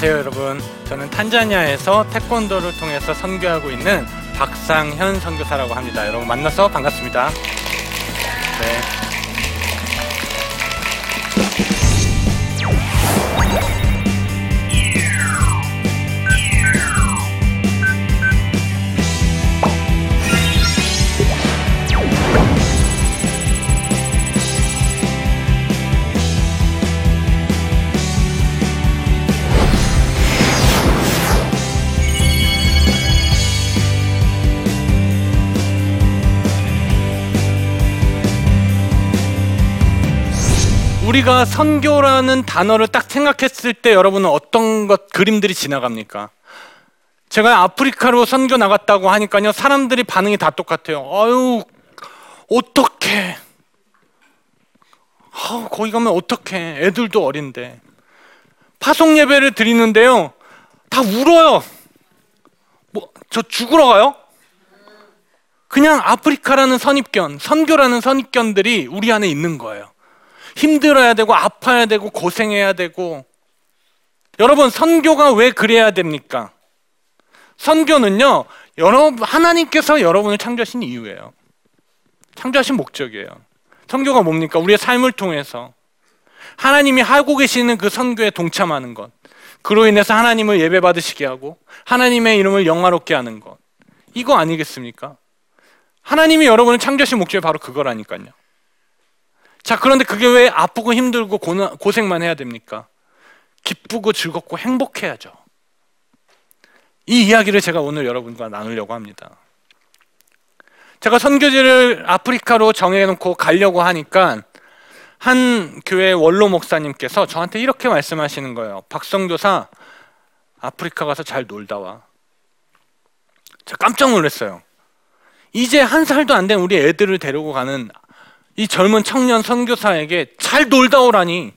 안녕하세요 여러분. 저는 탄자니아에서 태권도를 통해서 선교하고 있는 박상현 선교사라고 합니다. 여러분 만나서 반갑습니다. 네. 우리가 선교라는 단어를 딱 생각했을 때 여러분은 어떤 것 그림들이 지나갑니까? 제가 아프리카로 선교 나갔다고 하니까요 사람들이 반응이 다 똑같아요. 아유 어떡해. 아, 거기 가면 어떡해. 애들도 어린데. 파송 예배를 드리는데요. 다 울어요. 뭐, 저 죽으러 가요? 그냥 아프리카라는 선입견, 선교라는 선입견들이 우리 안에 있는 거예요. 힘들어야 되고 아파야 되고 고생해야 되고 여러분 선교가 왜 그래야 됩니까? 선교는요 여러분 하나님께서 여러분을 창조하신 이유예요. 창조하신 목적이에요. 선교가 뭡니까? 우리의 삶을 통해서 하나님이 하고 계시는 그 선교에 동참하는 것. 그로 인해서 하나님을 예배 받으시게 하고 하나님의 이름을 영화롭게 하는 것. 이거 아니겠습니까? 하나님이 여러분을 창조하신 목적이 바로 그거라니까요. 자, 그런데 그게 왜 아프고 힘들고 고생만 해야 됩니까? 기쁘고 즐겁고 행복해야죠. 이 이야기를 제가 오늘 여러분과 나누려고 합니다. 제가 선교지를 아프리카로 정해놓고 가려고 하니까 한 교회 원로 목사님께서 저한테 이렇게 말씀하시는 거예요. 박성교사 아프리카 가서 잘 놀다 와. 제가 깜짝 놀랐어요. 이제 한 살도 안 된 우리 애들을 데리고 가는 이 젊은 청년 선교사에게 잘 놀다 오라니.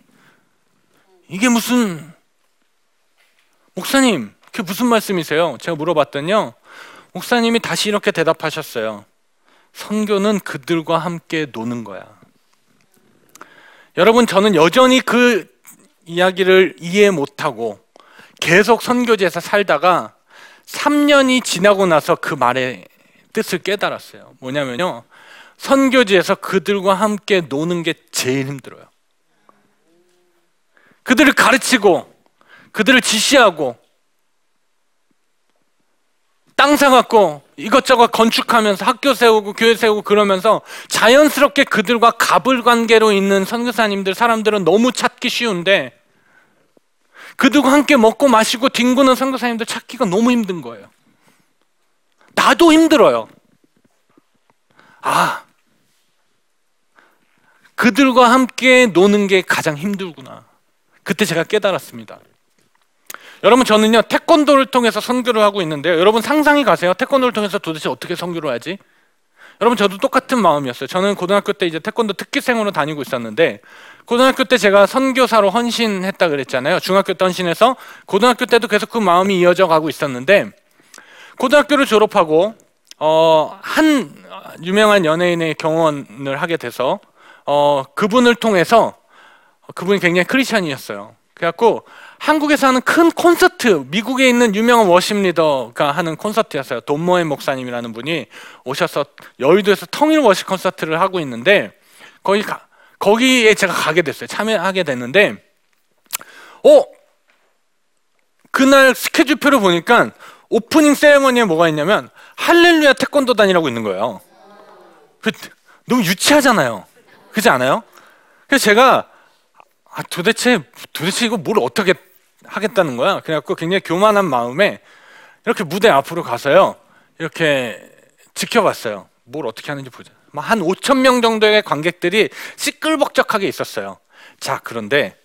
이게 무슨 목사님 그게 무슨 말씀이세요? 제가 물어봤더니요. 목사님이 다시 이렇게 대답하셨어요. 선교는 그들과 함께 노는 거야. 여러분 저는 여전히 그 이야기를 이해 못하고 계속 선교지에서 살다가 3년이 지나고 나서 그 말의 뜻을 깨달았어요. 뭐냐면요 선교지에서 그들과 함께 노는 게 제일 힘들어요. 그들을 가르치고 그들을 지시하고 땅 사갖고 이것저것 건축하면서 학교 세우고 교회 세우고 그러면서 자연스럽게 그들과 갑을 관계로 있는 선교사님들 사람들은 너무 찾기 쉬운데 그들과 함께 먹고 마시고 뒹구는 선교사님들 찾기가 너무 힘든 거예요. 나도 힘들어요. 아, 그들과 함께 노는 게 가장 힘들구나. 그때 제가 깨달았습니다. 여러분 저는요 태권도를 통해서 선교를 하고 있는데요. 여러분 상상이 가세요. 태권도를 통해서 도대체 어떻게 선교를 하지? 여러분 저도 똑같은 마음이었어요. 저는 고등학교 때 이제 태권도 특기생으로 다니고 있었는데 고등학교 때 제가 선교사로 헌신했다 그랬잖아요. 중학교 때 헌신해서 고등학교 때도 계속 그 마음이 이어져 가고 있었는데 고등학교를 졸업하고 어, 한 유명한 연예인의 경원을 하게 돼서 어, 그분을 통해서 그분이 굉장히 크리스천이었어요. 그래갖고 한국에서 하는 큰 콘서트, 미국에 있는 유명한 워십 리더가 하는 콘서트였어요. 돈모의 목사님이라는 분이 오셔서 여의도에서 통일 워십 콘서트를 하고 있는데 거기 가, 거기에 제가 가게 됐어요. 참여하게 됐는데, 어 그날 스케줄표를 보니까 오프닝 세레머니에 뭐가 있냐면 할렐루야 태권도단이라고 있는 거예요. 그, 너무 유치하잖아요. 그렇지 않아요? 그래서 제가 아, 도대체 도대체 이거 뭘 어떻게 하겠다는 거야. 그래갖고 굉장히 교만한 마음에 이렇게 무대 앞으로 가서요. 이렇게 지켜봤어요. 뭘 어떻게 하는지 보자. 한 5천 명 정도의 관객들이 시끌벅적하게 있었어요. 자, 그런데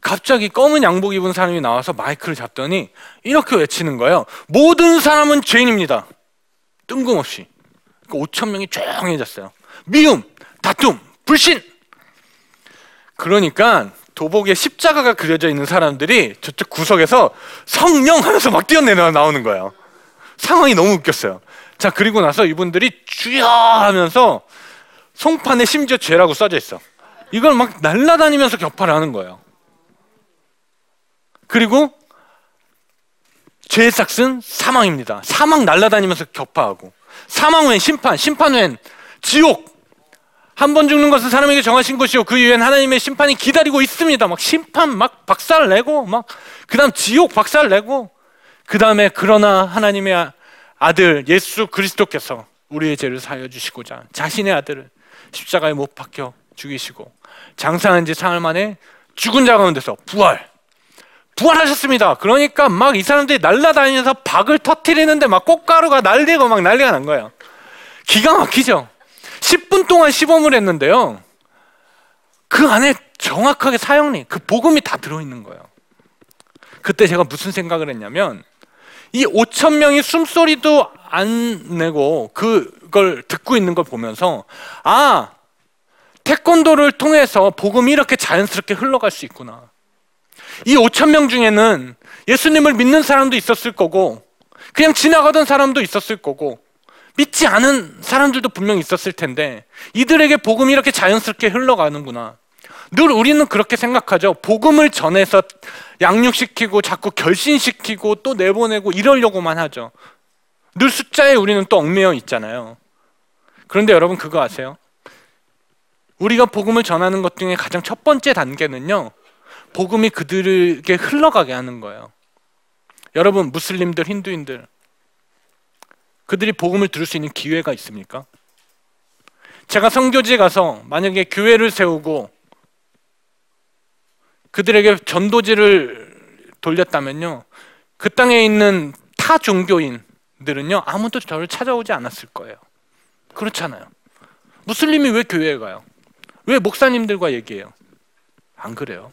갑자기 검은 양복 입은 사람이 나와서 마이크를 잡더니 이렇게 외치는 거예요. 모든 사람은 죄인입니다. 뜬금없이. 그러니까 5천 명이 조용해졌어요. 미움, 다툼, 불신. 그러니까 도복에 십자가가 그려져 있는 사람들이 저쪽 구석에서 성령 하면서 막 뛰어내려 나오는 거예요. 상황이 너무 웃겼어요. 자, 그리고 나서 이분들이 주여 하면서 송판에 심지어 죄라고 써져 있어. 이걸 막 날라다니면서 격파를 하는 거예요. 그리고 죄의 싹은 사망입니다. 사망 날아다니면서 격파하고 사망 후엔 심판, 심판 후엔 지옥. 한 번 죽는 것은 사람에게 정하신 것이요 그 이후엔 하나님의 심판이 기다리고 있습니다. 막 심판 막 박살 내고 막 그다음 지옥 박살 내고 그다음에 그러나 하나님의 아들 예수 그리스도께서 우리의 죄를 사여 주시고자 자신의 아들을 십자가에 못 박혀 죽이시고 장사한 지 사흘 만에 죽은 자 가운데서 부활 부활하셨습니다. 그러니까 막 이 사람들이 날라다니면서 박을 터트리는데 막 꽃가루가 날리고 막 난리가 난 거예요. 기가 막히죠. 10분 동안 시범을 했는데요. 그 안에 정확하게 사형리, 그 복음이 다 들어있는 거예요. 그때 제가 무슨 생각을 했냐면 이 5천 명이 숨소리도 안 내고 그걸 듣고 있는 걸 보면서 아 태권도를 통해서 복음이 이렇게 자연스럽게 흘러갈 수 있구나. 이 5천 명 중에는 예수님을 믿는 사람도 있었을 거고 그냥 지나가던 사람도 있었을 거고 믿지 않은 사람들도 분명 있었을 텐데 이들에게 복음이 이렇게 자연스럽게 흘러가는구나. 늘 우리는 그렇게 생각하죠. 복음을 전해서 양육시키고 자꾸 결신시키고 또 내보내고 이러려고만 하죠. 늘 숫자에 우리는 또 얽매여 있잖아요. 그런데 여러분 그거 아세요? 우리가 복음을 전하는 것 중에 가장 첫 번째 단계는요. 복음이 그들에게 흘러가게 하는 거예요. 여러분 무슬림들, 힌두인들 그들이 복음을 들을 수 있는 기회가 있습니까? 제가 성교지에 가서 만약에 교회를 세우고 그들에게 전도지를 돌렸다면요. 그 땅에 있는 타 종교인들은요. 아무도 저를 찾아오지 않았을 거예요. 그렇잖아요. 무슬림이 왜 교회에 가요? 왜 목사님들과 얘기해요? 안 그래요.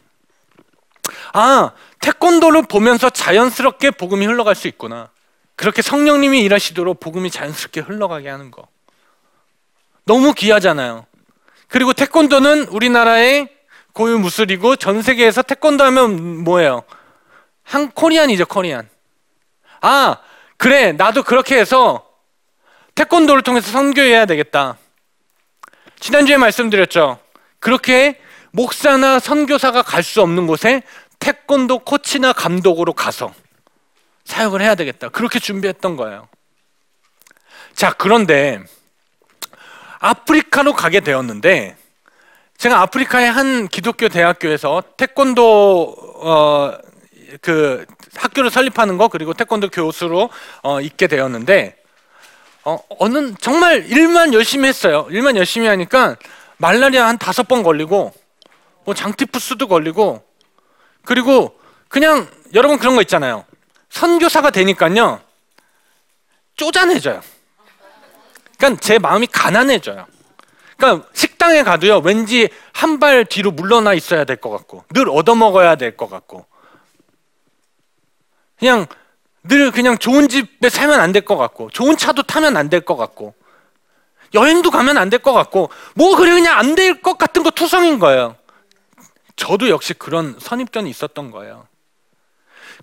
아, 태권도를 보면서 자연스럽게 복음이 흘러갈 수 있구나. 그렇게 성령님이 일하시도록 복음이 자연스럽게 흘러가게 하는 거. 너무 귀하잖아요. 그리고 태권도는 우리나라의 고유 무술이고 전 세계에서 태권도 하면 뭐예요? 한 코리안이죠, 코리안. 아, 그래. 나도 그렇게 해서 태권도를 통해서 선교해야 되겠다. 지난주에 말씀드렸죠. 그렇게 목사나 선교사가 갈 수 없는 곳에 태권도 코치나 감독으로 가서 사역을 해야 되겠다. 그렇게 준비했던 거예요. 자, 그런데 아프리카로 가게 되었는데 제가 아프리카의 한 기독교 대학교에서 태권도 어, 그 학교를 설립하는 거 그리고 태권도 교수로 어, 있게 되었는데 어, 어느 정말 일만 열심히 했어요. 일만 열심히 하니까 말라리아 한 다섯 번 걸리고 뭐 장티푸스도 걸리고 그리고 그냥 여러분 그런 거 있잖아요. 선교사가 되니까요. 쪼잔해져요. 그러니까 제 마음이 가난해져요. 그러니까 식당에 가도요. 왠지 한 발 뒤로 물러나 있어야 될 것 같고 늘 얻어먹어야 될 것 같고 그냥 늘 그냥 좋은 집에 살면 안 될 것 같고 좋은 차도 타면 안 될 것 같고 여행도 가면 안 될 것 같고 뭐 그래 그냥 안 될 것 같은 거 투성인 거예요. 저도 역시 그런 선입견이 있었던 거예요.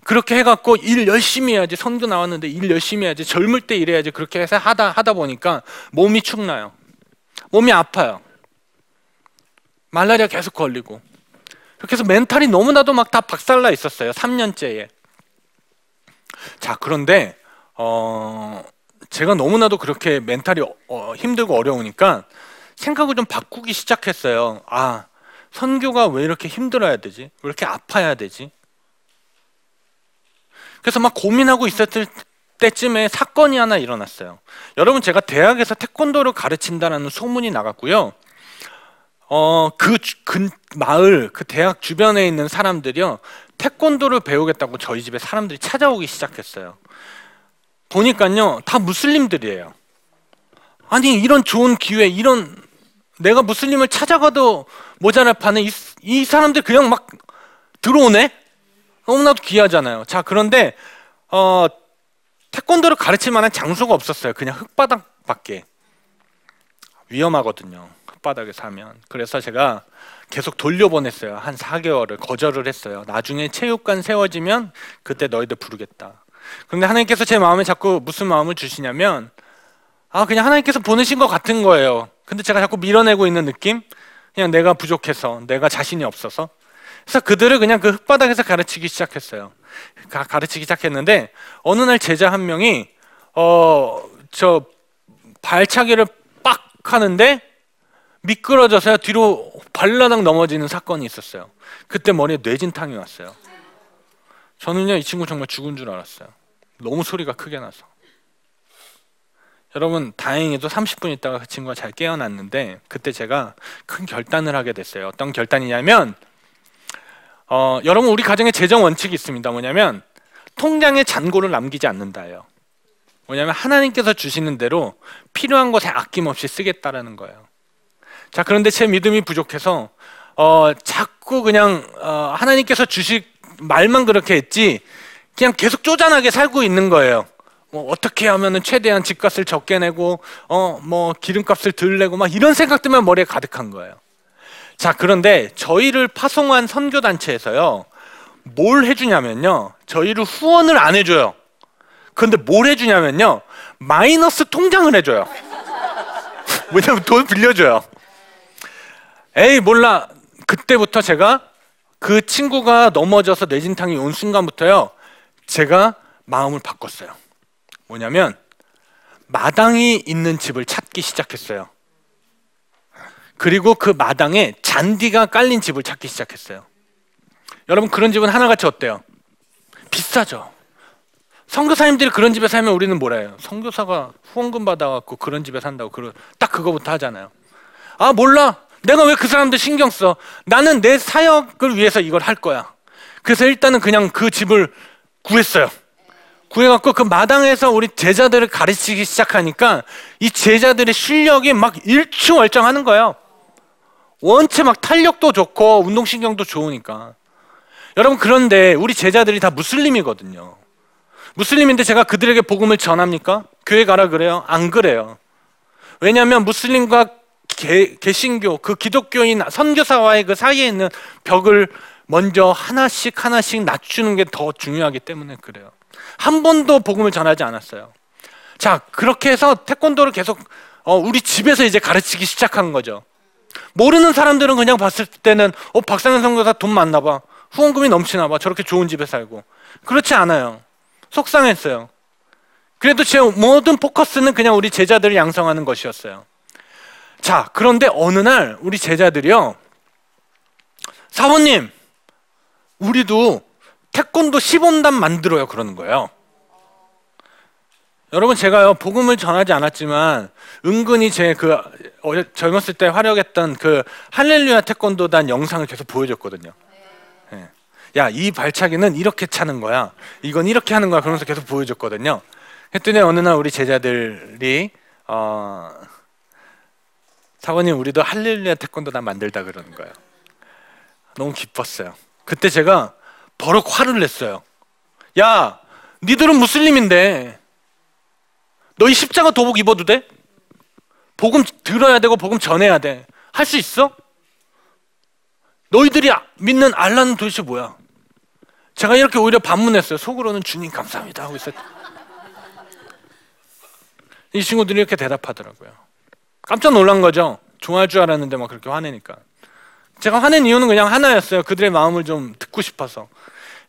그렇게 해갖고 일 열심히 해야지 선교 나왔는데 일 열심히 해야지 젊을 때 일해야지 그렇게 해서 하다 하다 보니까 몸이 축나요. 몸이 아파요. 말라리아 계속 걸리고 그렇게 해서 멘탈이 너무나도 막 다 박살나 있었어요. 3년째에. 자 그런데 어 제가 너무나도 그렇게 멘탈이 어, 힘들고 어려우니까 생각을 좀 바꾸기 시작했어요. 아 선교가 왜 이렇게 힘들어야 되지? 왜 이렇게 아파야 되지? 그래서 막 고민하고 있었을 때쯤에 사건이 하나 일어났어요. 여러분 제가 대학에서 태권도를 가르친다는 소문이 나갔고요. 어, 그, 그 마을, 그 대학 주변에 있는 사람들이요. 태권도를 배우겠다고 저희 집에 사람들이 찾아오기 시작했어요. 보니까요. 다 무슬림들이에요. 아니, 이런 좋은 기회, 이런 내가 무슬림을 찾아가도 모자랄 판에 이, 이 사람들 그냥 막 들어오네? 너무나도 귀하잖아요. 자, 그런데 어, 태권도를 가르칠 만한 장소가 없었어요. 그냥 흙바닥밖에. 위험하거든요. 흙바닥에서 하면. 그래서 제가 계속 돌려보냈어요. 한 4개월을 거절을 했어요. 나중에 체육관 세워지면 그때 너희들 부르겠다. 그런데 하나님께서 제 마음에 자꾸 무슨 마음을 주시냐면 아 그냥 하나님께서 보내신 것 같은 거예요. 근데 제가 자꾸 밀어내고 있는 느낌? 그냥 내가 부족해서, 내가 자신이 없어서. 그래서 그들을 그냥 그 흙바닥에서 가르치기 시작했어요. 가, 가르치기 시작했는데 어느 날 제자 한 명이 어 저 발차기를 빡 하는데 미끄러져서 뒤로 발라당 넘어지는 사건이 있었어요. 그때 머리에 뇌진탕이 왔어요. 저는요 이 친구 정말 죽은 줄 알았어요. 너무 소리가 크게 나서. 여러분 다행히도 30분 있다가 그 친구가 잘 깨어났는데 그때 제가 큰 결단을 하게 됐어요. 어떤 결단이냐면 어, 여러분 우리 가정에 재정 원칙이 있습니다. 뭐냐면 통장에 잔고를 남기지 않는다예요. 뭐냐면 하나님께서 주시는 대로 필요한 것에 아낌없이 쓰겠다라는 거예요. 자 그런데 제 믿음이 부족해서 어, 자꾸 그냥 어, 하나님께서 주실 말만 그렇게 했지 그냥 계속 쪼잔하게 살고 있는 거예요. 뭐 어떻게 하면은 최대한 집값을 적게 내고 어 뭐 기름값을 덜 내고 막 이런 생각들만 머리에 가득한 거예요. 자 그런데 저희를 파송한 선교 단체에서요 뭘 해주냐면요 저희를 후원을 안 해줘요. 그런데 뭘 해주냐면요 마이너스 통장을 해줘요. 왜냐면 돈 빌려줘요. 에이 몰라 그때부터 제가 그 친구가 넘어져서 뇌진탕이 온 순간부터요 제가 마음을 바꿨어요. 뭐냐면 마당이 있는 집을 찾기 시작했어요. 그리고 그 마당에 잔디가 깔린 집을 찾기 시작했어요. 여러분 그런 집은 하나같이 어때요? 비싸죠. 선교사님들이 그런 집에 살면 우리는 뭐라 해요? 선교사가 후원금 받아갖고 그런 집에 산다고 그런 딱 그거부터 하잖아요. 아 몰라. 내가 왜 그 사람들 신경 써? 나는 내 사역을 위해서 이걸 할 거야. 그래서 일단은 그냥 그 집을 구했어요. 구해갖고 그 마당에서 우리 제자들을 가르치기 시작하니까 이 제자들의 실력이 막 일취월장하는 거예요. 원체 막 탄력도 좋고 운동신경도 좋으니까. 여러분 그런데 우리 제자들이 다 무슬림이거든요. 무슬림인데 제가 그들에게 복음을 전합니까? 교회 가라 그래요? 안 그래요. 왜냐하면 무슬림과 개, 개신교 그 기독교인 선교사와의 그 사이에 있는 벽을 먼저 하나씩 하나씩 낮추는 게 더 중요하기 때문에 그래요. 한 번도 복음을 전하지 않았어요. 자 그렇게 해서 태권도를 계속 어, 우리 집에서 이제 가르치기 시작한 거죠. 모르는 사람들은 그냥 봤을 때는 어 박상현 선교사 돈 많나 봐. 후원금이 넘치나 봐. 저렇게 좋은 집에 살고. 그렇지 않아요. 속상했어요. 그래도 제 모든 포커스는 그냥 우리 제자들을 양성하는 것이었어요. 자, 그런데 어느 날 우리 제자들이요. 사모님, 우리도 태권도 시범단 만들어요. 그러는 거예요. 여러분 제가요 복음을 전하지 않았지만 은근히 제 그 젊었을 때 활약했던 그 할렐루야 태권도단 영상을 계속 보여줬거든요. 네. 야이 발차기는 이렇게 차는 거야. 이건 이렇게 하는 거야. 그러면서 계속 보여줬거든요. 했더니 어느 날 우리 제자들이 어, 사모님 우리도 할렐루야 태권도단 만들다 그러는 거예요. 너무 기뻤어요. 그때 제가 버럭 화를 냈어요. 야, 니들은 무슬림인데 너희 십자가 도복 입어도 돼? 복음 들어야 되고 복음 전해야 돼. 할 수 있어? 너희들이 믿는 알라는 도대체 뭐야? 제가 이렇게 오히려 반문했어요. 속으로는 주님 감사합니다 하고 있었이 친구들이 이렇게 대답하더라고요. 깜짝 놀란 거죠. 좋아할 줄 알았는데 막 그렇게 화내니까. 제가 화낸 이유는 그냥 하나였어요. 그들의 마음을 좀 듣고 싶어서.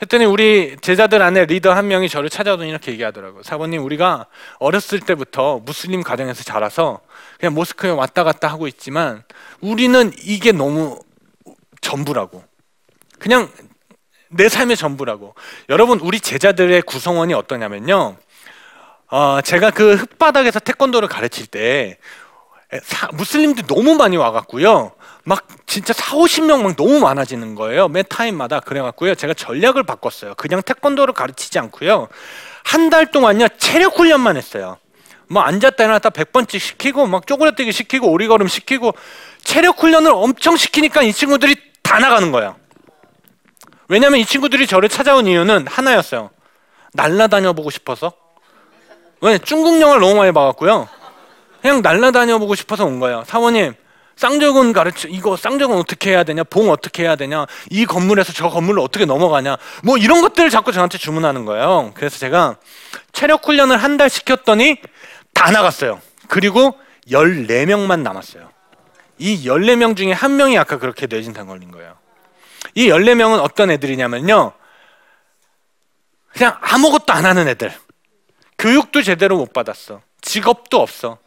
했더니 우리 제자들 안에 리더 한 명이 저를 찾아오더니 이렇게 얘기하더라고요. 사모님, 우리가 어렸을 때부터 무슬림 가정에서 자라서 그냥 모스크에 왔다 갔다 하고 있지만 우리는 이게 너무 전부라고. 그냥 내 삶의 전부라고. 여러분, 우리 제자들의 구성원이 어떠냐면요. 어, 제가 그 흙바닥에서 태권도를 가르칠 때 사, 무슬림들이 너무 많이 와갖고요. 막 진짜 4, 50명 막 너무 많아지는 거예요. 매 타임마다 그래갖고요. 제가 전략을 바꿨어요. 그냥 태권도를 가르치지 않고요. 한 달 동안요. 체력 훈련만 했어요. 뭐 앉았다 일어났다 100번씩 시키고 막 쪼그려뜨기 시키고 오리걸음 시키고 체력 훈련을 엄청 시키니까 이 친구들이 다 나가는 거예요. 왜냐면 이 친구들이 저를 찾아온 이유는 하나였어요. 날라다녀 보고 싶어서. 왜? 중국 영화를 너무 많이 봐갖고요. 그냥 날라다녀 보고 싶어서 온 거예요. 사모님, 쌍적은 가르쳐 이거 쌍적은 어떻게 해야 되냐 봉 어떻게 해야 되냐 이 건물에서 저 건물로 어떻게 넘어가냐 뭐 이런 것들을 자꾸 저한테 주문하는 거예요 그래서 제가 체력 훈련을 한 달 시켰더니 다 나갔어요 그리고 14명만 남았어요 이 14명 중에 한 명이 아까 그렇게 뇌진탕 걸린 거예요 이 14명은 어떤 애들이냐면요. 그냥 아무것도 안 하는 애들. 교육도 제대로 못 받았어. 직업도 없어.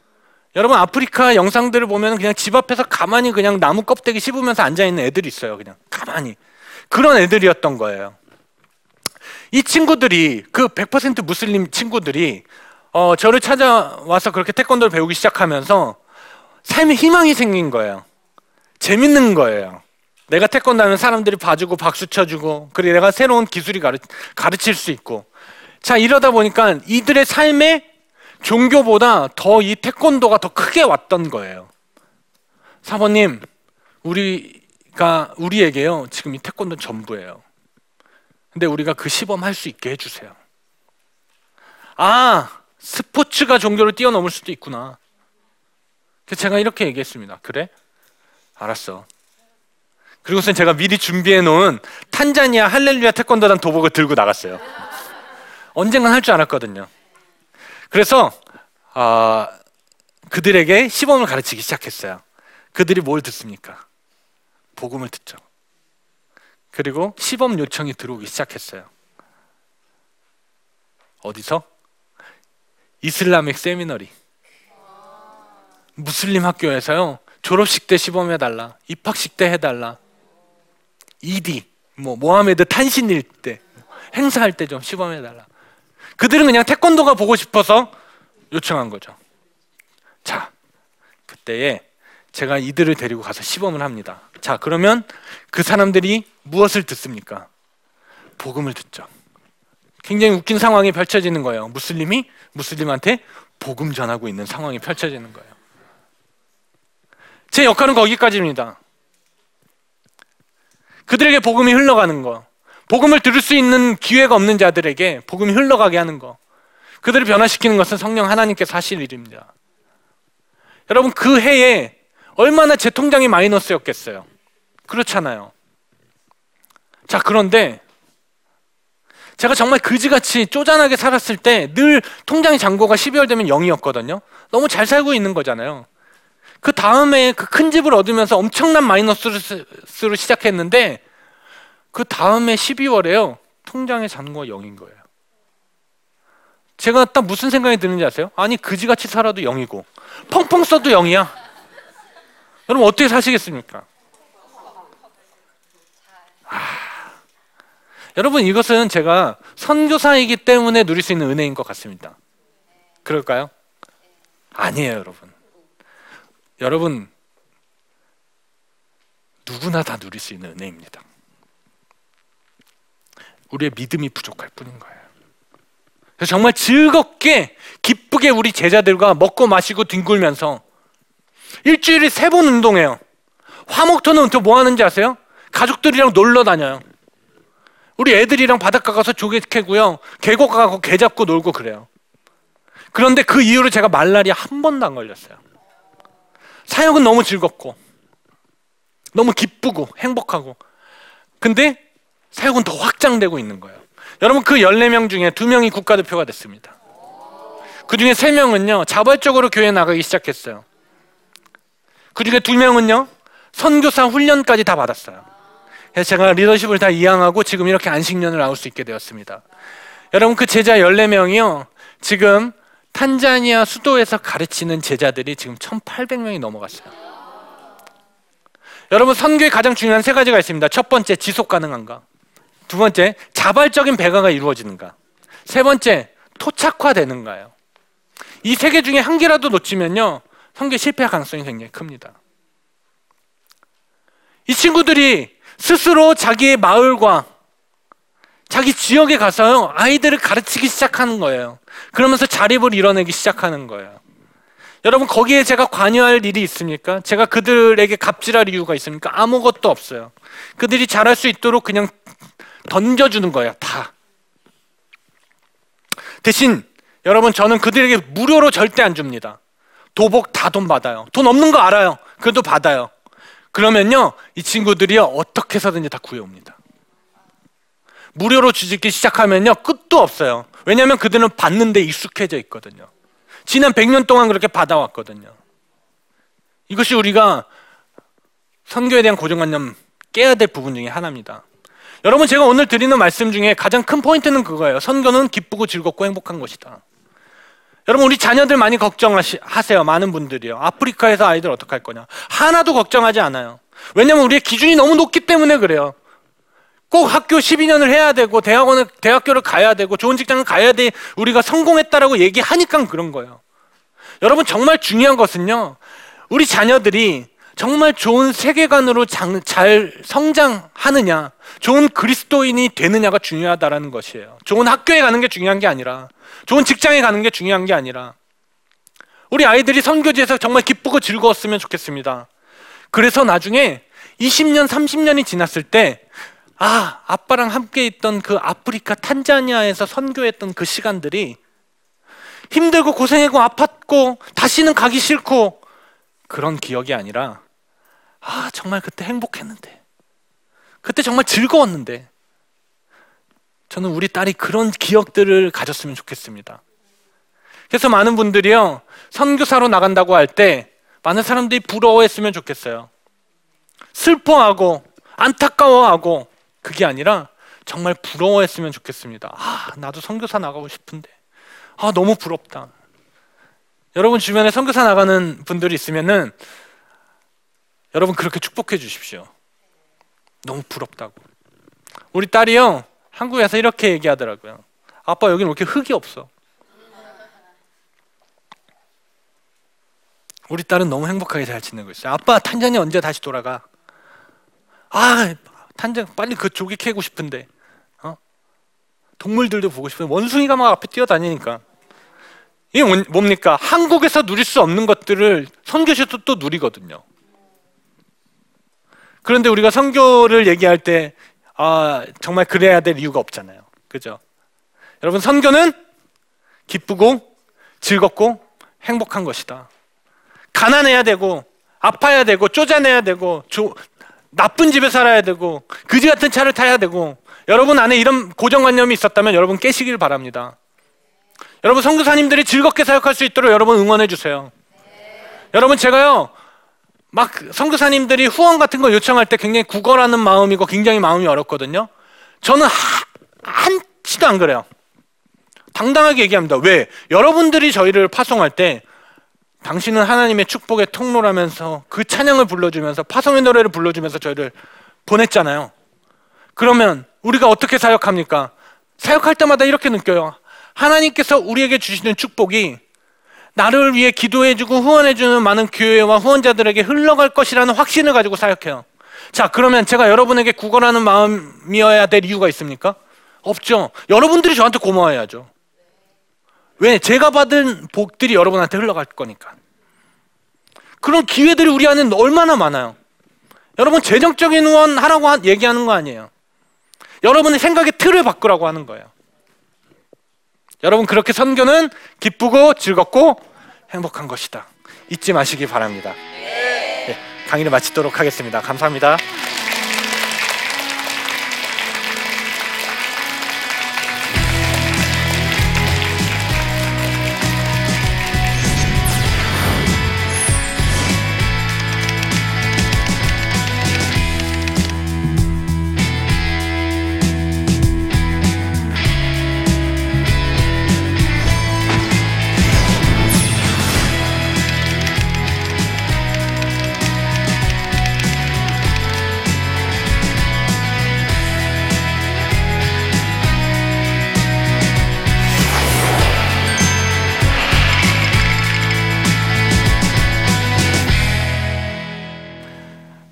여러분 아프리카 영상들을 보면 그냥 집 앞에서 가만히 그냥 나무 껍데기 씹으면서 앉아 있는 애들이 있어요. 그냥 가만히 그런 애들이었던 거예요. 이 친구들이 그 100% 무슬림 친구들이 어, 저를 찾아와서 그렇게 태권도를 배우기 시작하면서 삶에 희망이 생긴 거예요. 재밌는 거예요. 내가 태권도 하면 사람들이 봐주고 박수 쳐주고 그리고 내가 새로운 기술이 가르, 가르칠 수 있고 자 이러다 보니까 이들의 삶에 종교보다 더 이 태권도가 더 크게 왔던 거예요. 사모님, 우리가 우리에게요 지금 이 태권도 전부예요. 근데 우리가 그 시범 할 수 있게 해주세요. 아 스포츠가 종교를 뛰어넘을 수도 있구나. 그래서 제가 이렇게 얘기했습니다. 그래? 알았어. 그리고선 제가 미리 준비해 놓은 탄자니아 할렐루야 태권도단 도복을 들고 나갔어요. 언젠간 할 줄 알았거든요. 그래서 어, 그들에게 시범을 가르치기 시작했어요. 그들이 뭘 듣습니까? 복음을 듣죠. 그리고 시범 요청이 들어오기 시작했어요. 어디서? 이슬람익 세미너리. 무슬림 학교에서요. 졸업식 때 시범 해 달라. 입학식 때 해 달라. 이디, 뭐 모하메드 탄신일 때 행사할 때 좀 시범해 달라. 그들은 그냥 태권도가 보고 싶어서 요청한 거죠. 자, 그때에 제가 이들을 데리고 가서 시범을 합니다. 자, 그러면 그 사람들이 무엇을 듣습니까? 복음을 듣죠. 굉장히 웃긴 상황이 펼쳐지는 거예요. 무슬림이 무슬림한테 복음 전하고 있는 상황이 펼쳐지는 거예요. 제 역할은 거기까지입니다. 그들에게 복음이 흘러가는 거. 복음을 들을 수 있는 기회가 없는 자들에게 복음이 흘러가게 하는 거. 그들을 변화시키는 것은 성령 하나님께서 하실 일입니다. 여러분 그 해에 얼마나 제 통장이 마이너스였겠어요. 그렇잖아요. 자 그런데 제가 정말 그지같이 쪼잔하게 살았을 때 늘 통장의 잔고가 12월 되면 0이었거든요. 너무 잘 살고 있는 거잖아요. 그 다음에 그 큰 집을 얻으면서 엄청난 마이너스로 시작했는데 그 다음에 12월에요. 통장의 잔고가 0인 거예요. 제가 딱 무슨 생각이 드는지 아세요? 아니 그지같이 살아도 0이고 펑펑 써도 0이야. 여러분 어떻게 사시겠습니까? 아, 여러분 이것은 제가 선교사이기 때문에 누릴 수 있는 은혜인 것 같습니다. 그럴까요? 아니에요, 여러분. 여러분 누구나 다 누릴 수 있는 은혜입니다. 우리의 믿음이 부족할 뿐인 거예요. 그래서 정말 즐겁게 기쁘게 우리 제자들과 먹고 마시고 뒹굴면서 일주일에 세 번 운동해요. 화목토는 또 뭐 하는지 아세요? 가족들이랑 놀러 다녀요. 우리 애들이랑 바닷가 가서 조개 캐고요. 계곡 가고 개 잡고 놀고 그래요. 그런데 그 이후로 제가 말라리아 한 번도 안 걸렸어요. 사역은 너무 즐겁고 너무 기쁘고 행복하고 근데 사역은 더 확장되고 있는 거예요. 여러분 그 14명 중에 2명이 국가대표가 됐습니다. 그 중에 3명은요, 자발적으로 교회 나가기 시작했어요. 그 중에 2명은요, 선교사 훈련까지 다 받았어요. 그래서 제가 리더십을 다 이양하고 지금 이렇게 안식년을 나올 수 있게 되었습니다. 여러분 그 제자 14명이요, 지금 탄자니아 수도에서 가르치는 제자들이 지금 1,800명이 넘어갔어요. 여러분 선교에 가장 중요한 세 가지가 있습니다. 첫 번째 지속 가능한가? 두 번째, 자발적인 배가가 이루어지는가? 세 번째, 토착화되는가요? 이 세 개 중에 한 개라도 놓치면요, 성교 실패할 가능성이 굉장히 큽니다. 이 친구들이 스스로 자기의 마을과 자기 지역에 가서요, 아이들을 가르치기 시작하는 거예요. 그러면서 자립을 이뤄내기 시작하는 거예요. 여러분, 거기에 제가 관여할 일이 있습니까? 제가 그들에게 갑질할 이유가 있습니까? 아무것도 없어요. 그들이 잘할 수 있도록 그냥 던져주는 거예요. 다. 대신 여러분 저는 그들에게 무료로 절대 안 줍니다. 도복 다 돈 받아요. 돈 없는 거 알아요. 그래도 받아요. 그러면요 이 친구들이 어떻게 해서든지 다 구해옵니다. 무료로 주짓기 시작하면요 끝도 없어요. 왜냐하면 그들은 받는데 익숙해져 있거든요. 지난 100년 동안 그렇게 받아왔거든요. 이것이 우리가 선교에 대한 고정관념 깨야 될 부분 중에 하나입니다. 여러분 제가 오늘 드리는 말씀 중에 가장 큰 포인트는 그거예요. 선교는 기쁘고 즐겁고 행복한 것이다. 여러분 우리 자녀들 많이 걱정하세요. 많은 분들이요. 아프리카에서 아이들 어떡할 거냐. 하나도 걱정하지 않아요. 왜냐면 우리의 기준이 너무 높기 때문에 그래요. 꼭 학교 12년을 해야 되고 대학원을 대학교를 가야 되고 좋은 직장을 가야 돼 우리가 성공했다라고 얘기하니까 그런 거예요. 여러분 정말 중요한 것은요. 우리 자녀들이 정말 좋은 세계관으로 장, 잘 성장하느냐, 좋은 그리스도인이 되느냐가 중요하다라는 것이에요. 좋은 학교에 가는 게 중요한 게 아니라, 좋은 직장에 가는 게 중요한 게 아니라, 우리 아이들이 선교지에서 정말 기쁘고 즐거웠으면 좋겠습니다. 그래서 나중에 20년, 30년이 지났을 때, 아, 아빠랑 함께 있던 그 아프리카 탄자니아에서 선교했던 그 시간들이 힘들고 고생하고 아팠고 다시는 가기 싫고 그런 기억이 아니라 아, 정말 그때 행복했는데. 그때 정말 즐거웠는데. 저는 우리 딸이 그런 기억들을 가졌으면 좋겠습니다. 그래서 많은 분들이요, 선교사로 나간다고 할 때 많은 사람들이 부러워했으면 좋겠어요. 슬퍼하고 안타까워하고 그게 아니라 정말 부러워했으면 좋겠습니다. 아, 나도 선교사 나가고 싶은데. 아, 너무 부럽다. 여러분 주변에 선교사 나가는 분들이 있으면은 여러분 그렇게 축복해 주십시오. 너무 부럽다고. 우리 딸이요 한국에서 이렇게 얘기하더라고요. 아빠 여기는 왜 이렇게 흙이 없어? 우리 딸은 너무 행복하게 잘 지내고 있어요. 아빠 탄자니 언제 다시 돌아가? 아 탄자 빨리 그 조기 캐고 싶은데. 어? 동물들도 보고 싶은데 원숭이가 막 앞에 뛰어다니니까. 이게 뭡니까? 한국에서 누릴 수 없는 것들을 선교시도 또 누리거든요. 그런데 우리가 선교를 얘기할 때 아, 정말 그래야 될 이유가 없잖아요. 그죠? 여러분 선교는 기쁘고 즐겁고 행복한 것이다. 가난해야 되고 아파야 되고 쪼잔해야 되고 조, 나쁜 집에 살아야 되고 그지 같은 차를 타야 되고 여러분 안에 이런 고정관념이 있었다면 여러분 깨시길 바랍니다. 여러분 선교사님들이 즐겁게 사역할 수 있도록 여러분 응원해 주세요. 여러분 제가요 막 선교사님들이 후원 같은 걸 요청할 때 굉장히 구걸하는 마음이고 굉장히 마음이 어렵거든요. 저는 하, 한치도 안 그래요. 당당하게 얘기합니다. 왜? 여러분들이 저희를 파송할 때 당신은 하나님의 축복의 통로라면서 그 찬양을 불러주면서 파송의 노래를 불러주면서 저희를 보냈잖아요. 그러면 우리가 어떻게 사역합니까? 사역할 때마다 이렇게 느껴요. 하나님께서 우리에게 주시는 축복이 나를 위해 기도해주고 후원해주는 많은 교회와 후원자들에게 흘러갈 것이라는 확신을 가지고 사역해요. 자, 그러면 제가 여러분에게 구걸하는 마음이어야 될 이유가 있습니까? 없죠. 여러분들이 저한테 고마워해야죠. 왜? 제가 받은 복들이 여러분한테 흘러갈 거니까. 그런 기회들이 우리 안에 얼마나 많아요. 여러분, 재정적인 후원 하라고 얘기하는 거 아니에요. 여러분의 생각의 틀을 바꾸라고 하는 거예요. 여러분 그렇게 선교는 기쁘고 즐겁고 행복한 것이다. 잊지 마시기 바랍니다. 네, 강의를 마치도록 하겠습니다. 감사합니다.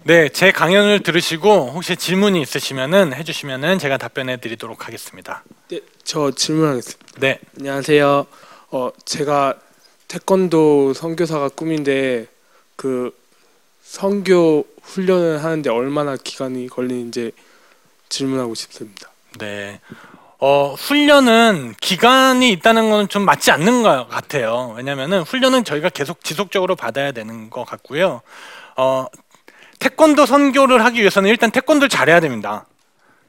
네, 제 강연을 들으시고 혹시 질문이 있으시면은 해주시면은 제가 답변해 드리도록 하겠습니다. 네, 저 질문하겠습니다. 네, 안녕하세요. 어, 제가 태권도 선교사가 꿈인데 그 선교 훈련을 하는데 얼마나 기간이 걸리는지 질문하고 싶습니다. 네. 어, 훈련은 기간이 있다는 건 좀 맞지 않는 것 같아요. 왜냐면은 훈련은 저희가 계속 지속적으로 받아야 되는 것 같고요. 어, 태권도 선교를 하기 위해서는 일단 태권도를 잘해야 됩니다.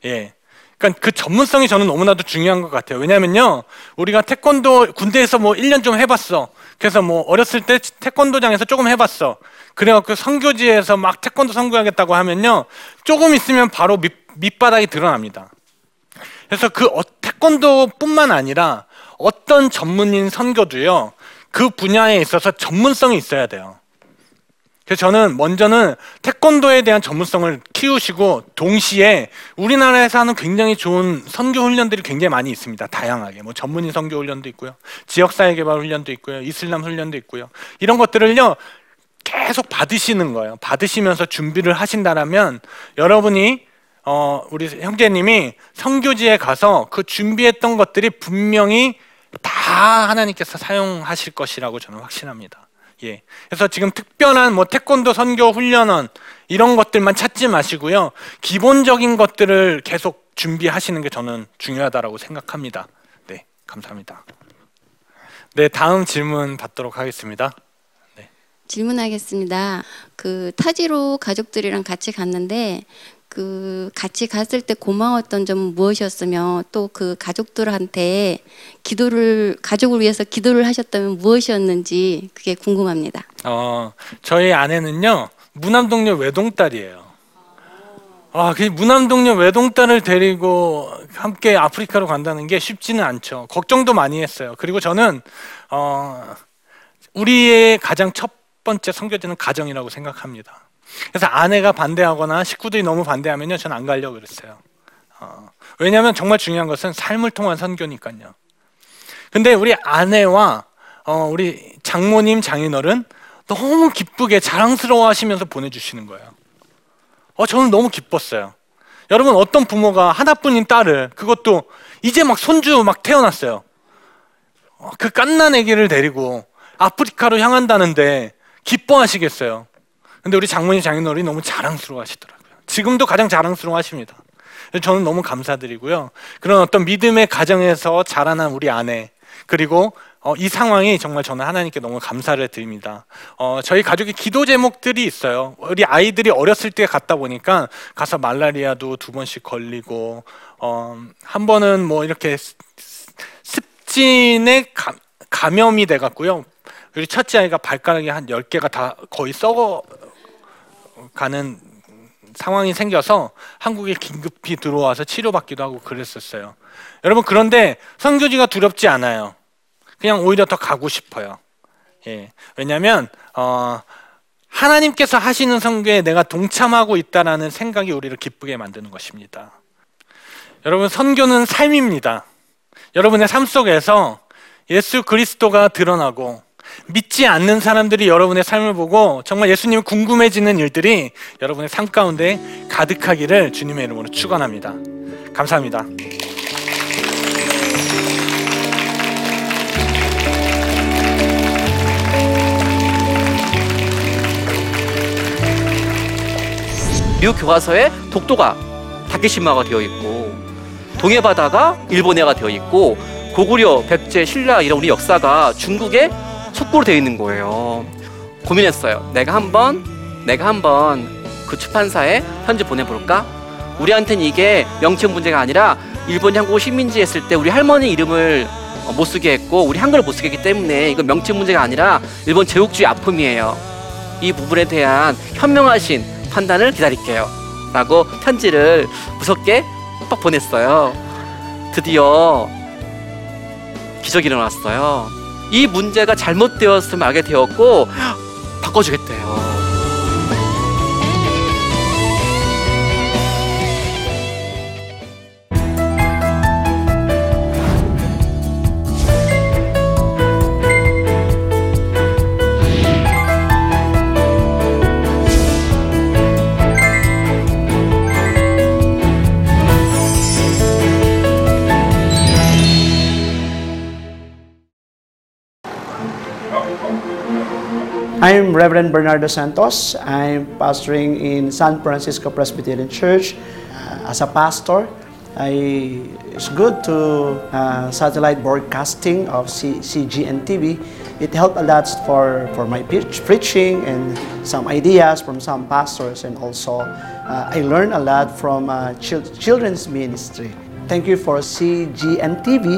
예. 그러니까 그 전문성이 저는 너무나도 중요한 것 같아요. 왜냐면요. 우리가 태권도 군대에서 뭐 1년 좀 해봤어. 그래서 뭐 어렸을 때 태권도장에서 조금 해봤어. 그래갖고 선교지에서 막 태권도 선교하겠다고 하면요, 조금 있으면 바로 밑, 밑바닥이 드러납니다. 그래서 그 어, 태권도뿐만 아니라 어떤 전문인 선교도요, 그 분야에 있어서 전문성이 있어야 돼요. 그래서 저는 먼저는 태권도에 대한 전문성을 키우시고 동시에 우리나라에서 하는 굉장히 좋은 선교 훈련들이 굉장히 많이 있습니다. 다양하게 뭐 전문인 선교 훈련도 있고요, 지역사회 개발 훈련도 있고요, 이슬람 훈련도 있고요. 이런 것들을요 계속 받으시는 거예요. 받으시면서 준비를 하신다라면 여러분이 어 우리 형제님이 선교지에 가서 그 준비했던 것들이 분명히 다 하나님께서 사용하실 것이라고 저는 확신합니다. 예. 그래서 지금 특별한 뭐 태권도 선교 훈련원 이런 것들만 찾지 마시고요. 기본적인 것들을 계속 준비하시는 게 저는 중요하다라고 생각합니다. 네, 감사합니다. 네, 다음 질문 받도록 하겠습니다. 질문하겠습니다. 그 타지로 가족들이랑 같이 갔는데 그 같이 갔을 때 고마웠던 점은 무엇이었으며 또 그 가족들한테 기도를 가족을 위해서 기도를 하셨다면 무엇이었는지 그게 궁금합니다. 어, 저희 아내는요 무남동녀 외동딸이에요. 아, 그 무남동녀 외동딸을 데리고 함께 아프리카로 간다는 게 쉽지는 않죠. 걱정도 많이 했어요. 그리고 저는 어, 우리의 가장 첫 번째 선교지는 가정이라고 생각합니다. 그래서 아내가 반대하거나 식구들이 너무 반대하면요, 저는 안 가려고 그랬어요. 어, 왜냐하면 정말 중요한 것은 삶을 통한 선교니까요. 근데 우리 아내와 어, 우리 장모님, 장인어른 너무 기쁘게 자랑스러워 하시면서 보내주시는 거예요. 어, 저는 너무 기뻤어요. 여러분 어떤 부모가 하나뿐인 딸을 그것도 이제 막 손주 막 태어났어요. 어, 그 깐난 아기를 데리고 아프리카로 향한다는데 기뻐하시겠어요. 근데 우리 장모님 장인어른이 너무 자랑스러워 하시더라고요. 지금도 가장 자랑스러워 하십니다. 저는 너무 감사드리고요. 그런 어떤 믿음의 가정에서 자라난 우리 아내 그리고 어, 이 상황이 정말 저는 하나님께 너무 감사를 드립니다. 어, 저희 가족의 기도 제목들이 있어요. 우리 아이들이 어렸을 때 갔다 보니까 가서 말라리아도 두 번씩 걸리고 어, 한 번은 뭐 이렇게 습진에 감, 감염이 돼갖고요. 우리 첫째 아이가 발가락이 한 10개가 다 거의 썩어 가는 상황이 생겨서 한국에 긴급히 들어와서 치료받기도 하고 그랬었어요. 여러분 그런데 선교지가 두렵지 않아요. 그냥 오히려 더 가고 싶어요. 예. 왜냐하면 어, 하나님께서 하시는 선교에 내가 동참하고 있다라는 생각이 우리를 기쁘게 만드는 것입니다. 여러분 선교는 삶입니다. 여러분의 삶 속에서 예수 그리스도가 드러나고 믿지 않는 사람들이 여러분의 삶을 보고 정말 예수님이 궁금해지는 일들이 여러분의 삶 가운데 가득하기를 주님의 이름으로 축원합니다. 감사합니다. 미국 교과서에 독도가 다케시마가 되어 있고 동해 바다가 일본해가 되어 있고 고구려, 백제, 신라 이런 우리 역사가 중국에 속보로 되어 있는 거예요. 고민했어요. 내가 한번 내가 한번 그 출판사에 편지 보내볼까? 우리한테는 이게 명칭 문제가 아니라 일본이 한국 식민지 했을 때 우리 할머니 이름을 못 쓰게 했고 우리 한글을 못 쓰게 했기 때문에 이건 명칭 문제가 아니라 일본 제국주의 아픔이에요. 이 부분에 대한 현명하신 판단을 기다릴게요. 라고 편지를 무섭게 빡 보냈어요. 드디어 기적이 일어났어요. 이 문제가 잘못되었음을 알게 되었고 바꿔주겠대요. I'm Reverend Bernardo Santos. I'm pastoring in San Francisco Presbyterian Church. Uh, as a pastor, I, it's good to uh, satellite broadcasting of C, CGN TV. It helped a lot for, for my preach, preaching and some ideas from some pastors, and also uh, I learned a lot from uh, chil- children's ministry. Thank you for CGN TV